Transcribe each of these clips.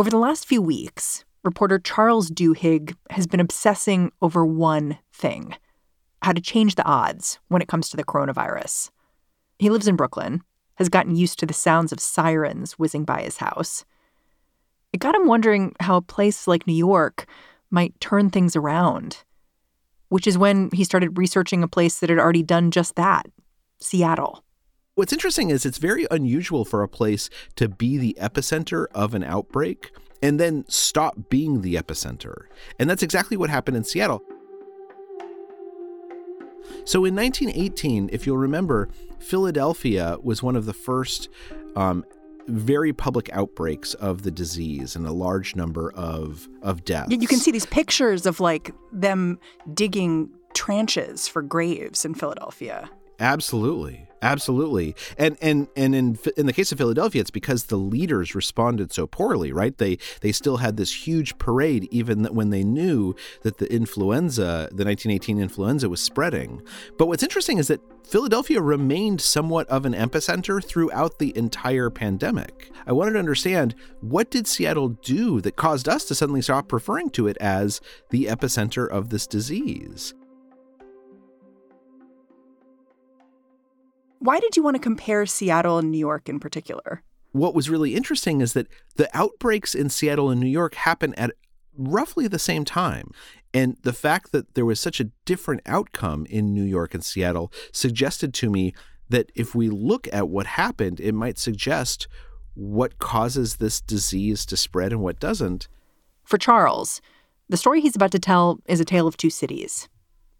Over the last few weeks, reporter Charles Duhigg has been obsessing over one thing how to change the odds when it comes to the coronavirus. He lives in Brooklyn, has gotten used to the sounds of sirens whizzing by his house. It got him wondering how a place like New York might turn things around, which is when he started researching a place that had already done just that Seattle. What's interesting is it's very unusual for a place to be the epicenter of an outbreak and then stop being the epicenter. And that's exactly what happened in Seattle. So in 1918, if you'll remember, Philadelphia was one of the first um, very public outbreaks of the disease and a large number of of deaths. You can see these pictures of like them digging trenches for graves in Philadelphia. Absolutely. Absolutely. And and and in in the case of Philadelphia it's because the leaders responded so poorly, right? They they still had this huge parade even when they knew that the influenza, the 1918 influenza was spreading. But what's interesting is that Philadelphia remained somewhat of an epicenter throughout the entire pandemic. I wanted to understand what did Seattle do that caused us to suddenly stop referring to it as the epicenter of this disease? Why did you want to compare Seattle and New York in particular? What was really interesting is that the outbreaks in Seattle and New York happen at roughly the same time. And the fact that there was such a different outcome in New York and Seattle suggested to me that if we look at what happened, it might suggest what causes this disease to spread and what doesn't. For Charles, the story he's about to tell is a tale of two cities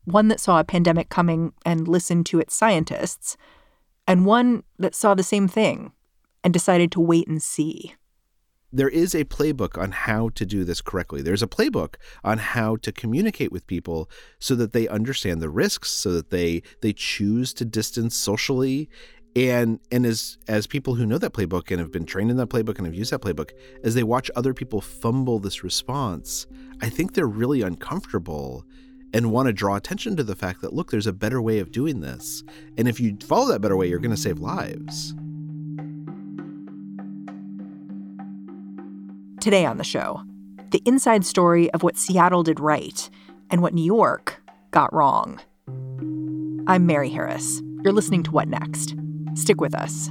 one that saw a pandemic coming and listened to its scientists, and one that saw the same thing and decided to wait and see. There is a playbook on how to do this correctly. There's a playbook on how to communicate with people so that they understand the risks, so that they they choose to distance socially. And and as as people who know that playbook and have been trained in that playbook and have used that playbook, as they watch other people fumble this response, I think they're really uncomfortable and want to draw attention to the fact that, look, there's a better way of doing this. And if you follow that better way, you're going to save lives. Today on the show, the inside story of what Seattle did right and what New York got wrong. I'm Mary Harris. You're listening to What Next? Stick with us.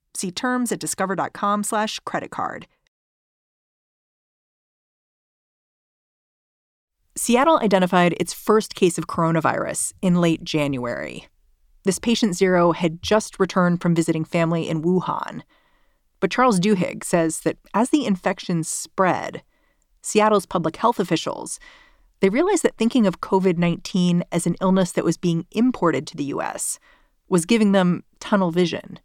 See terms at discover.com slash credit card. Seattle identified its first case of coronavirus in late January. This patient zero had just returned from visiting family in Wuhan. But Charles Duhigg says that as the infection spread, Seattle's public health officials they realized that thinking of COVID 19 as an illness that was being imported to the US was giving them tunnel vision.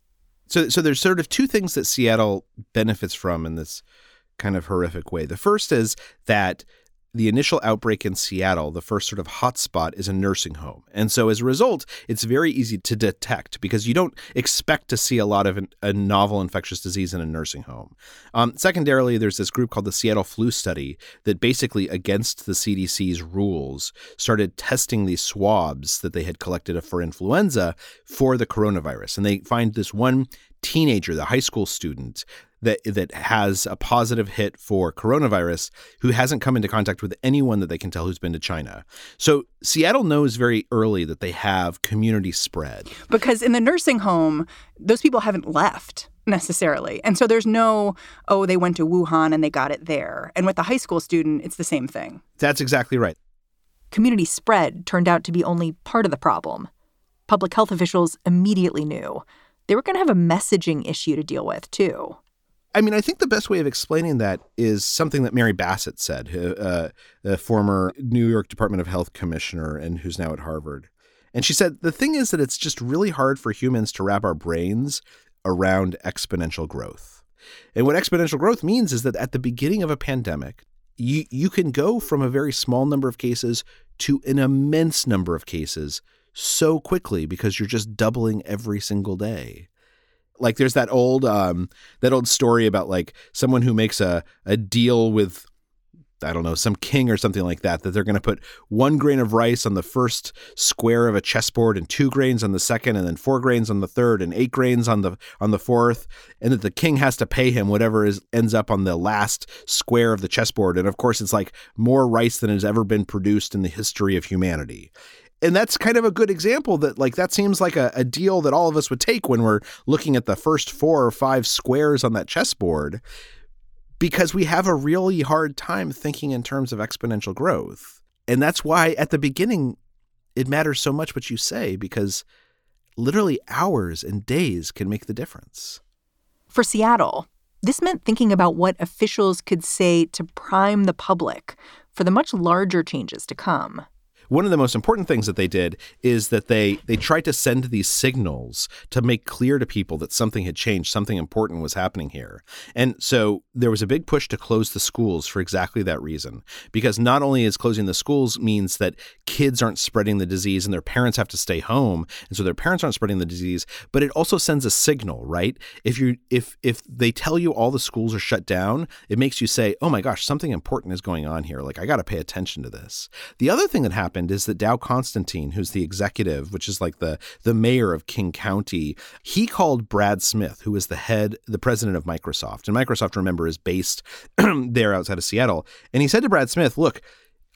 So, so there's sort of two things that Seattle benefits from in this kind of horrific way. The first is that the initial outbreak in Seattle, the first sort of hotspot, is a nursing home. And so as a result, it's very easy to detect because you don't expect to see a lot of an, a novel infectious disease in a nursing home. Um, secondarily, there's this group called the Seattle Flu Study that basically, against the CDC's rules, started testing these swabs that they had collected for influenza for the coronavirus. And they find this one teenager, the high school student that that has a positive hit for coronavirus who hasn't come into contact with anyone that they can tell who's been to China. So Seattle knows very early that they have community spread. Because in the nursing home, those people haven't left necessarily. And so there's no, oh, they went to Wuhan and they got it there. And with the high school student, it's the same thing. That's exactly right. Community spread turned out to be only part of the problem. Public health officials immediately knew they were going to have a messaging issue to deal with, too. I mean, I think the best way of explaining that is something that Mary Bassett said, uh, a former New York Department of Health commissioner and who's now at Harvard. And she said, the thing is that it's just really hard for humans to wrap our brains around exponential growth. And what exponential growth means is that at the beginning of a pandemic, you, you can go from a very small number of cases to an immense number of cases so quickly because you're just doubling every single day. Like there's that old um, that old story about like someone who makes a a deal with I don't know, some king or something like that, that they're going to put one grain of rice on the first square of a chessboard and two grains on the second and then four grains on the third and eight grains on the on the fourth and that the king has to pay him whatever is ends up on the last square of the chessboard and of course it's like more rice than has ever been produced in the history of humanity and that's kind of a good example that like that seems like a, a, deal that all of us would take when we're looking at the first four or five squares on that chessboard because we have a really hard time thinking in terms of exponential growth. And that's why at the beginning it matters so much what you say because literally hours and days can make the difference. For seattle this meant thinking about what officials could say to prime the public for the much larger changes to come one of the most important things that they did is that they they tried to send these signals to make clear to people that something had changed, something important was happening here. And so there was a big push to close the schools for exactly that reason. Because not only is closing the schools means that kids aren't spreading the disease and their parents have to stay home, and so their parents aren't spreading the disease, but it also sends a signal, right? If you if if they tell you all the schools are shut down, it makes you say, "Oh my gosh, something important is going on here. Like I got to pay attention to this." The other thing that happened happened is that Dow Constantine, who's the executive, which is like the the mayor of King County, he called Brad Smith, who is the head, the president of Microsoft, and Microsoft, remember, is based there outside of Seattle, and he said to Brad Smith, "Look."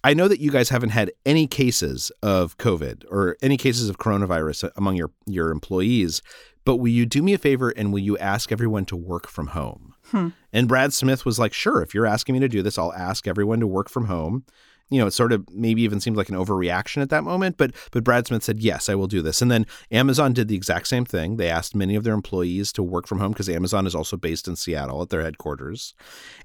I know that you guys haven't had any cases of COVID or any cases of coronavirus among your, your employees, but will you do me a favor and will you ask everyone to work from home? Hmm. And Brad Smith was like, sure, if you're asking me to do this, I'll ask everyone to work from home you know, it sort of maybe even seemed like an overreaction at that moment. But but Brad Smith said, yes, I will do this. And then Amazon did the exact same thing. They asked many of their employees to work from home because Amazon is also based in Seattle at their headquarters.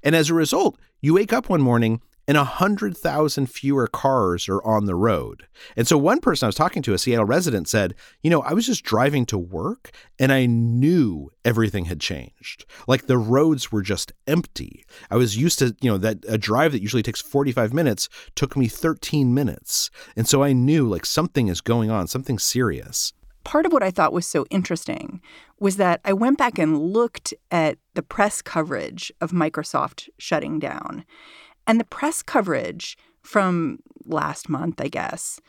And as a result, you wake up one morning and 100,000 fewer cars are on the road. And so one person I was talking to, a Seattle resident, said, You know, I was just driving to work and I knew everything had changed. Like the roads were just empty. I was used to, you know, that a drive that usually takes 45 minutes took me 13 minutes. And so I knew like something is going on, something serious. Part of what I thought was so interesting was that I went back and looked at the press coverage of Microsoft shutting down. And the press coverage from last month, I guess,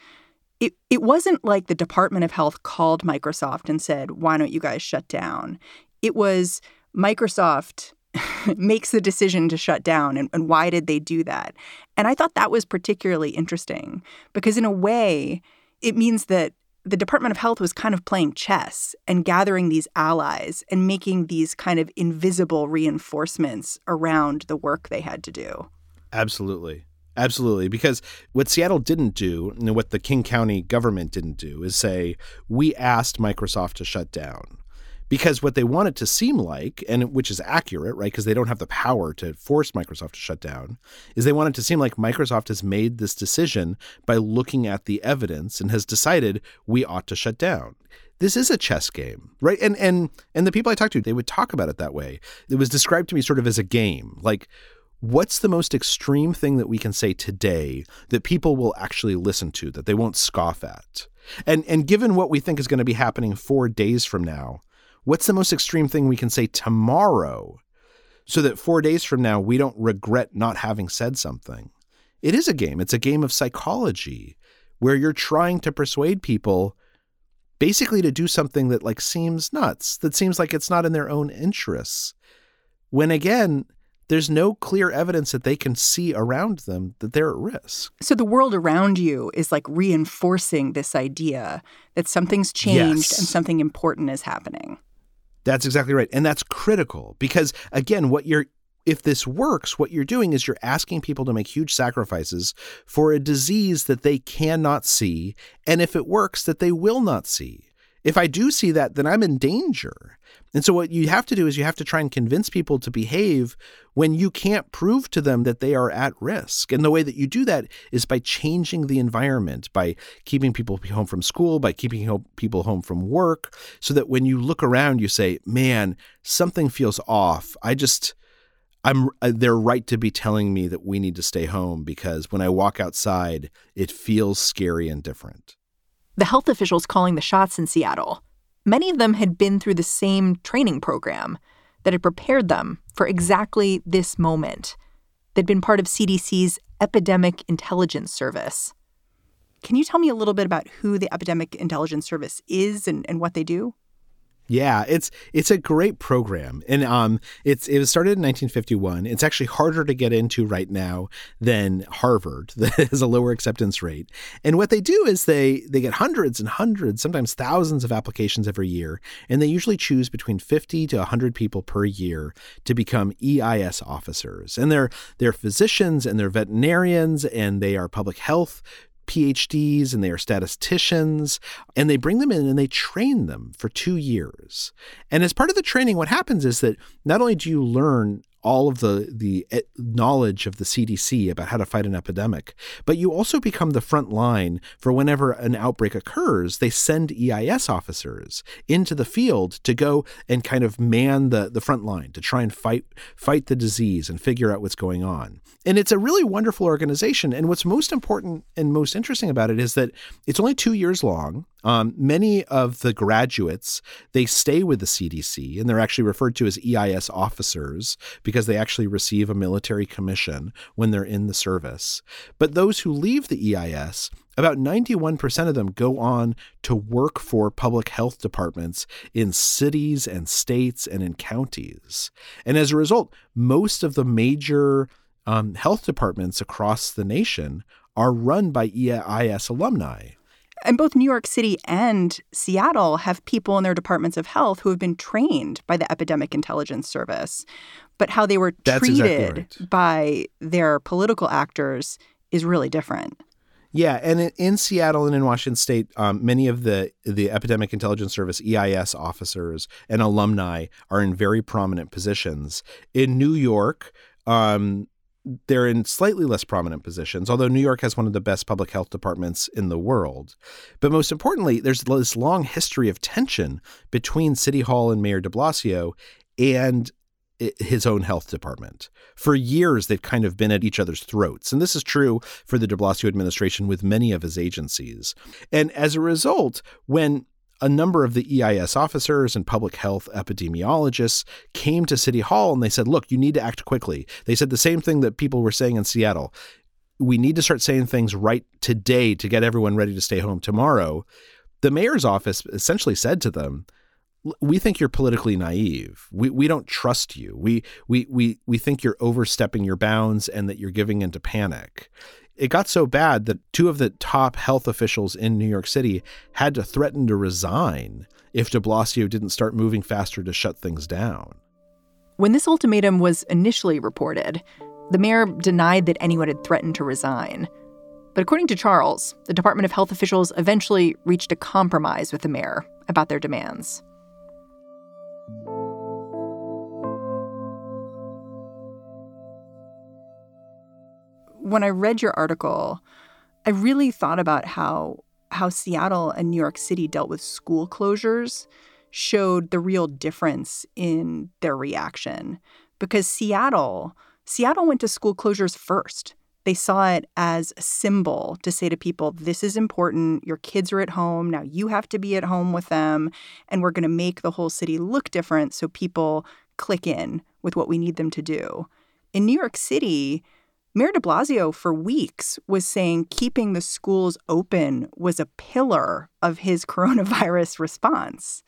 it, it wasn't like the Department of Health called Microsoft and said, why don't you guys shut down? It was Microsoft makes the decision to shut down and, and why did they do that? And I thought that was particularly interesting because, in a way, it means that the Department of Health was kind of playing chess and gathering these allies and making these kind of invisible reinforcements around the work they had to do. Absolutely. Absolutely. Because what Seattle didn't do, and what the King County government didn't do, is say, we asked Microsoft to shut down. Because what they want it to seem like, and which is accurate, right? Because they don't have the power to force Microsoft to shut down, is they want it to seem like Microsoft has made this decision by looking at the evidence and has decided we ought to shut down this is a chess game, right? And and and the people I talked to, they would talk about it that way. It was described to me sort of as a game. Like What's the most extreme thing that we can say today that people will actually listen to, that they won't scoff at? And and given what we think is going to be happening 4 days from now, what's the most extreme thing we can say tomorrow so that 4 days from now we don't regret not having said something? It is a game. It's a game of psychology where you're trying to persuade people basically to do something that like seems nuts, that seems like it's not in their own interests. When again, there's no clear evidence that they can see around them that they're at risk. So the world around you is like reinforcing this idea that something's changed Yes. and something important is happening. That's exactly right. And that's critical because again, what you're if this works, what you're doing is you're asking people to make huge sacrifices for a disease that they cannot see, and if it works, that they will not see. If I do see that, then I'm in danger. And so, what you have to do is you have to try and convince people to behave when you can't prove to them that they are at risk. And the way that you do that is by changing the environment, by keeping people home from school, by keeping people home from work, so that when you look around, you say, man, something feels off. I just. I'm uh, they're right to be telling me that we need to stay home because when I walk outside, it feels scary and different. The health officials calling the shots in Seattle, many of them had been through the same training program that had prepared them for exactly this moment. They'd been part of CDC's Epidemic Intelligence Service. Can you tell me a little bit about who the Epidemic Intelligence Service is and, and what they do? Yeah, it's it's a great program, and um, it's it was started in 1951. It's actually harder to get into right now than Harvard, that has a lower acceptance rate. And what they do is they they get hundreds and hundreds, sometimes thousands of applications every year, and they usually choose between 50 to 100 people per year to become EIS officers. And they're they're physicians and they're veterinarians and they are public health PhDs and they are statisticians, and they bring them in and they train them for two years. And as part of the training, what happens is that not only do you learn all of the the eh, knowledge of the CDC about how to fight an epidemic, but you also become the front line for whenever an outbreak occurs. They send EIS officers into the field to go and kind of man the the front line to try and fight fight the disease and figure out what's going on. And it's a really wonderful organization. And what's most important and most interesting about it is that it's only two years long. Um, many of the graduates they stay with the CDC, and they're actually referred to as EIS officers because they actually receive a military commission when they're in the service. But those who leave the EIS, about 91% of them go on to work for public health departments in cities and states and in counties. And as a result, most of the major um, health departments across the nation are run by EIS alumni. And both New York City and Seattle have people in their departments of health who have been trained by the Epidemic Intelligence Service. But how they were That's exactly treated right. by their political actors is really different. Yeah, and in, in Seattle and in Washington State, um, many of the the Epidemic Intelligence Service (EIS) officers and alumni are in very prominent positions. In New York, um, they're in slightly less prominent positions, although New York has one of the best public health departments in the world. But most importantly, there's this long history of tension between City Hall and Mayor de Blasio and his own health department. For years, they've kind of been at each other's throats. And this is true for the de Blasio administration with many of his agencies. And as a result, when a number of the EIS officers and public health epidemiologists came to City Hall and they said, look, you need to act quickly. They said the same thing that people were saying in Seattle. We need to start saying things right today to get everyone ready to stay home tomorrow. The mayor's office essentially said to them, we think you're politically naive. We we don't trust you. We we we we think you're overstepping your bounds and that you're giving into panic. It got so bad that two of the top health officials in New York City had to threaten to resign if de Blasio didn't start moving faster to shut things down. When this ultimatum was initially reported, the mayor denied that anyone had threatened to resign. But according to Charles, the Department of Health officials eventually reached a compromise with the mayor about their demands. When I read your article, I really thought about how how Seattle and New York City dealt with school closures showed the real difference in their reaction because Seattle Seattle went to school closures first. They saw it as a symbol to say to people, this is important. Your kids are at home. Now you have to be at home with them. And we're going to make the whole city look different so people click in with what we need them to do. In New York City, Mayor de Blasio, for weeks, was saying keeping the schools open was a pillar of his coronavirus response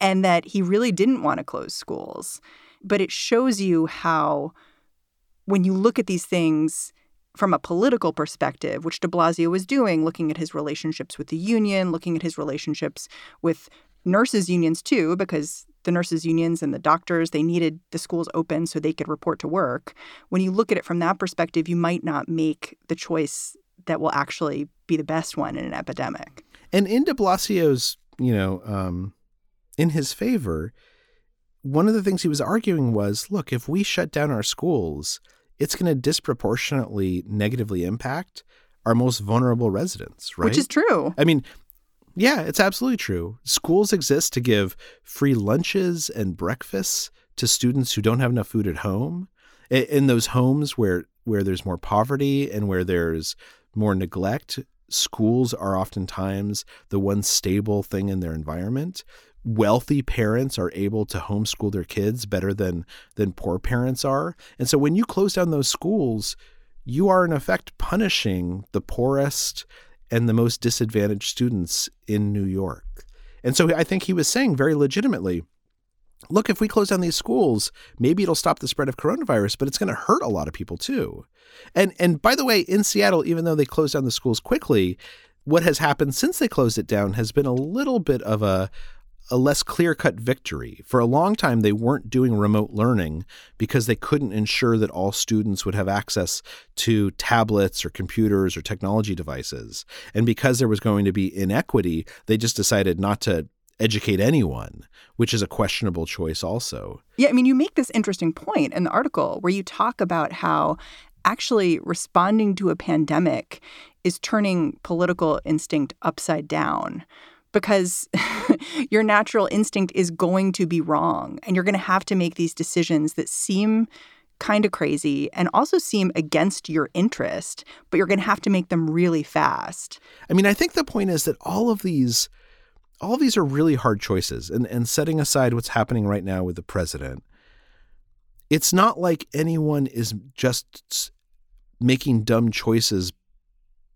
and that he really didn't want to close schools. But it shows you how, when you look at these things, from a political perspective, which de Blasio was doing, looking at his relationships with the union, looking at his relationships with nurses' unions too, because the nurses' unions and the doctors, they needed the schools open so they could report to work. When you look at it from that perspective, you might not make the choice that will actually be the best one in an epidemic. And in de Blasio's, you know, um, in his favor, one of the things he was arguing was look, if we shut down our schools, it's going to disproportionately negatively impact our most vulnerable residents, right? Which is true. I mean, yeah, it's absolutely true. Schools exist to give free lunches and breakfasts to students who don't have enough food at home. In those homes where where there's more poverty and where there's more neglect, schools are oftentimes the one stable thing in their environment wealthy parents are able to homeschool their kids better than than poor parents are. And so when you close down those schools, you are in effect punishing the poorest and the most disadvantaged students in New York. And so I think he was saying very legitimately, look, if we close down these schools, maybe it'll stop the spread of coronavirus, but it's going to hurt a lot of people too. And and by the way, in Seattle, even though they closed down the schools quickly, what has happened since they closed it down has been a little bit of a a less clear cut victory. For a long time, they weren't doing remote learning because they couldn't ensure that all students would have access to tablets or computers or technology devices. And because there was going to be inequity, they just decided not to educate anyone, which is a questionable choice, also. Yeah, I mean, you make this interesting point in the article where you talk about how actually responding to a pandemic is turning political instinct upside down because your natural instinct is going to be wrong and you're going to have to make these decisions that seem kind of crazy and also seem against your interest, but you're going to have to make them really fast. I mean, I think the point is that all of these all of these are really hard choices and and setting aside what's happening right now with the president. It's not like anyone is just making dumb choices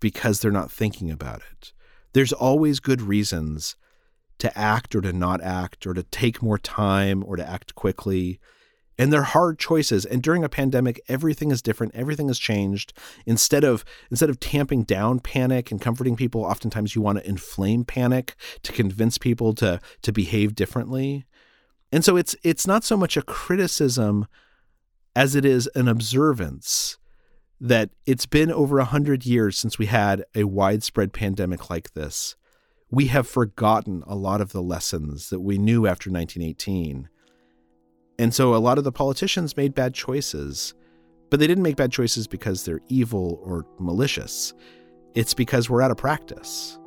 because they're not thinking about it there's always good reasons to act or to not act or to take more time or to act quickly. And they're hard choices. And during a pandemic, everything is different. Everything has changed. Instead of instead of tamping down panic and comforting people, oftentimes you want to inflame panic to convince people to to behave differently. And so it's it's not so much a criticism as it is an observance that it's been over a hundred years since we had a widespread pandemic like this. We have forgotten a lot of the lessons that we knew after 1918. And so a lot of the politicians made bad choices, but they didn't make bad choices because they're evil or malicious. It's because we're out of practice.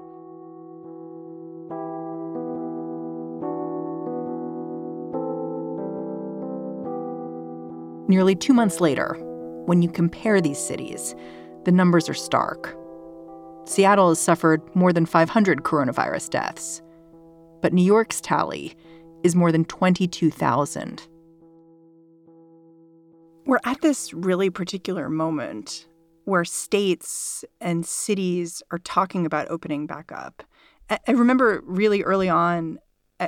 Nearly two months later, when you compare these cities, the numbers are stark. Seattle has suffered more than 500 coronavirus deaths, but New York's tally is more than 22,000. We're at this really particular moment where states and cities are talking about opening back up. I remember really early on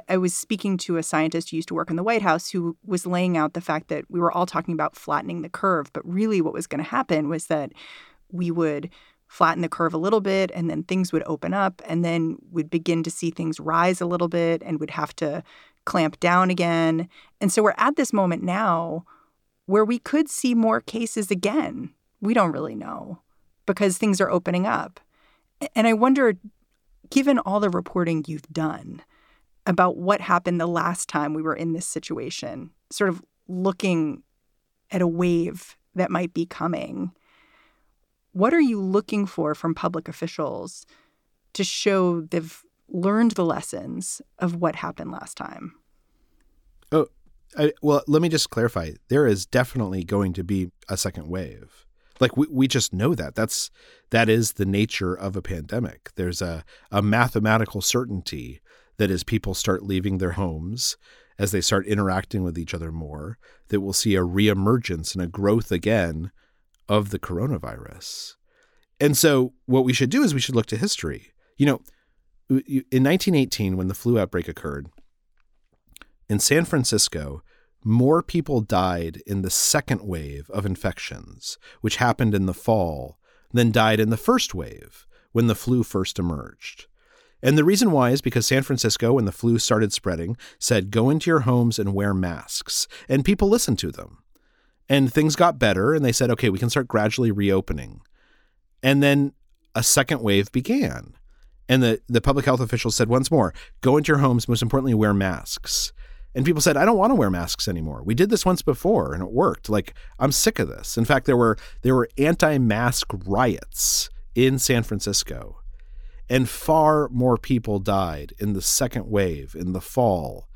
I was speaking to a scientist who used to work in the White House who was laying out the fact that we were all talking about flattening the curve, but really what was going to happen was that we would flatten the curve a little bit and then things would open up and then we'd begin to see things rise a little bit and would have to clamp down again. And so we're at this moment now where we could see more cases again. We don't really know because things are opening up. And I wonder, given all the reporting you've done, about what happened the last time we were in this situation, sort of looking at a wave that might be coming. What are you looking for from public officials to show they've learned the lessons of what happened last time? Oh, I, well, let me just clarify. There is definitely going to be a second wave. Like we, we just know that. That's that is the nature of a pandemic. There's a, a mathematical certainty that as people start leaving their homes, as they start interacting with each other more, that we'll see a reemergence and a growth again of the coronavirus. And so, what we should do is we should look to history. You know, in 1918, when the flu outbreak occurred, in San Francisco, more people died in the second wave of infections, which happened in the fall, than died in the first wave when the flu first emerged. And the reason why is because San Francisco, when the flu started spreading, said, go into your homes and wear masks. And people listened to them. And things got better, and they said, okay, we can start gradually reopening. And then a second wave began. And the, the public health officials said once more, go into your homes, most importantly, wear masks. And people said, I don't want to wear masks anymore. We did this once before and it worked. Like, I'm sick of this. In fact, there were there were anti-mask riots in San Francisco. And far more people died in the second wave in the fall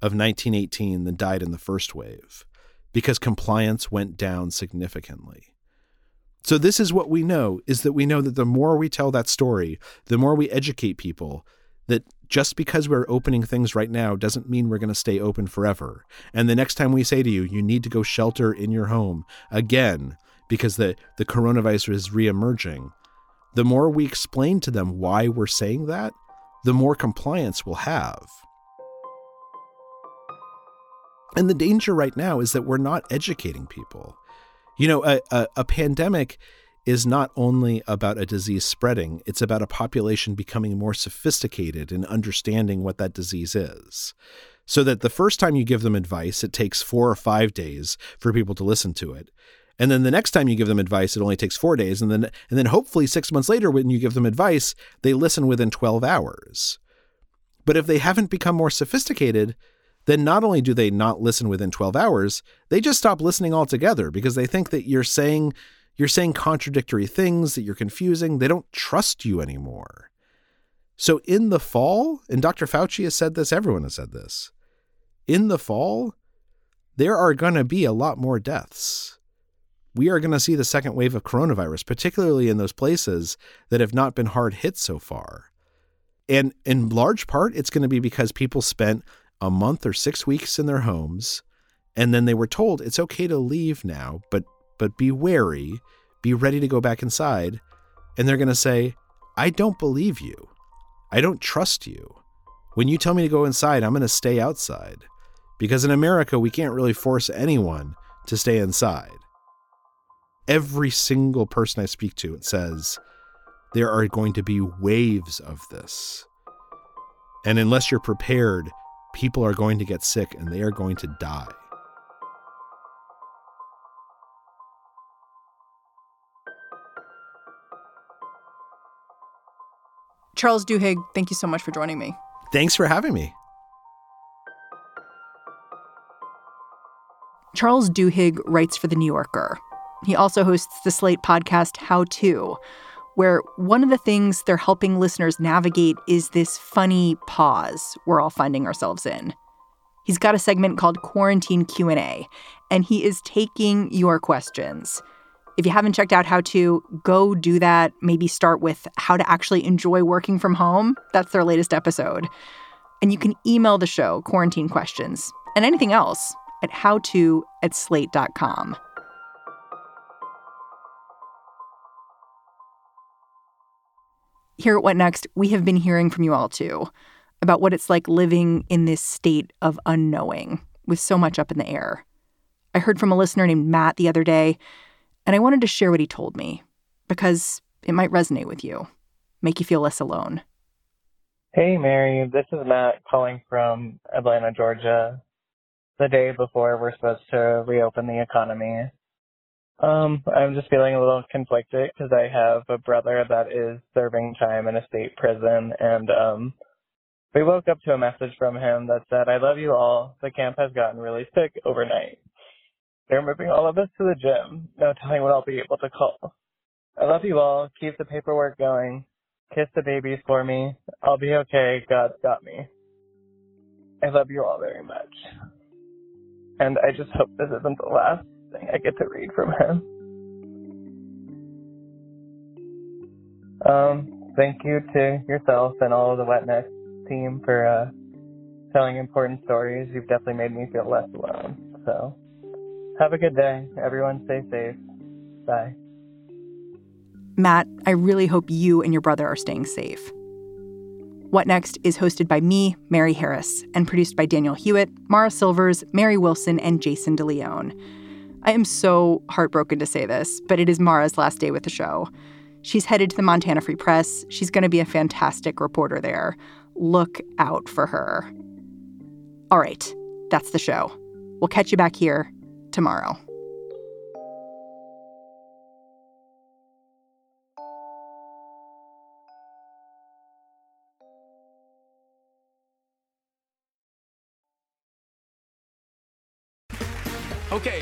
of 1918 than died in the first wave because compliance went down significantly. So this is what we know is that we know that the more we tell that story, the more we educate people that just because we're opening things right now doesn't mean we're going to stay open forever. And the next time we say to you, you need to go shelter in your home again because the, the coronavirus is reemerging, the more we explain to them why we're saying that, the more compliance we'll have. And the danger right now is that we're not educating people. You know, a, a, a pandemic is not only about a disease spreading, it's about a population becoming more sophisticated in understanding what that disease is. So that the first time you give them advice, it takes four or five days for people to listen to it. And then the next time you give them advice, it only takes four days. And then, and then hopefully six months later, when you give them advice, they listen within 12 hours. But if they haven't become more sophisticated, then not only do they not listen within 12 hours, they just stop listening altogether because they think that you're saying you're saying contradictory things, that you're confusing. They don't trust you anymore. So in the fall, and Dr. Fauci has said this, everyone has said this. In the fall, there are going to be a lot more deaths. We are going to see the second wave of coronavirus, particularly in those places that have not been hard hit so far. And in large part, it's going to be because people spent a month or six weeks in their homes, and then they were told it's okay to leave now, but but be wary, be ready to go back inside. And they're going to say, I don't believe you. I don't trust you. When you tell me to go inside, I'm going to stay outside. Because in America, we can't really force anyone to stay inside. Every single person I speak to it says there are going to be waves of this. And unless you're prepared, people are going to get sick and they are going to die. Charles Duhigg, thank you so much for joining me. Thanks for having me. Charles Duhigg writes for The New Yorker. He also hosts the Slate podcast How To, where one of the things they're helping listeners navigate is this funny pause we're all finding ourselves in. He's got a segment called Quarantine Q&A, and he is taking your questions. If you haven't checked out how to, go do that. Maybe start with how to actually enjoy working from home. That's their latest episode. And you can email the show quarantine questions and anything else at howto at slate.com. Here at What Next, we have been hearing from you all too about what it's like living in this state of unknowing with so much up in the air. I heard from a listener named Matt the other day and I wanted to share what he told me because it might resonate with you, make you feel less alone. Hey, Mary. This is Matt calling from Atlanta, Georgia, the day before we're supposed to reopen the economy. Um, I'm just feeling a little conflicted because I have a brother that is serving time in a state prison, and um, we woke up to a message from him that said, "I love you all. The camp has gotten really sick overnight. They're moving all of us to the gym. No telling what I'll be able to call. I love you all. Keep the paperwork going. Kiss the babies for me. I'll be okay. God's got me. I love you all very much. And I just hope this isn't the last thing I get to read from him. Um, thank you to yourself and all of the What Next team for uh, telling important stories. You've definitely made me feel less alone. So have a good day. Everyone stay safe. Bye. Matt, I really hope you and your brother are staying safe. What Next is hosted by me, Mary Harris, and produced by Danielle Hewitt, Mara Silvers, Mary Wilson, and Jason DeLeon. I am so heartbroken to say this, but it is Mara's last day with the show. She's headed to the Montana Free Press. She's going to be a fantastic reporter there. Look out for her. All right, that's the show. We'll catch you back here tomorrow.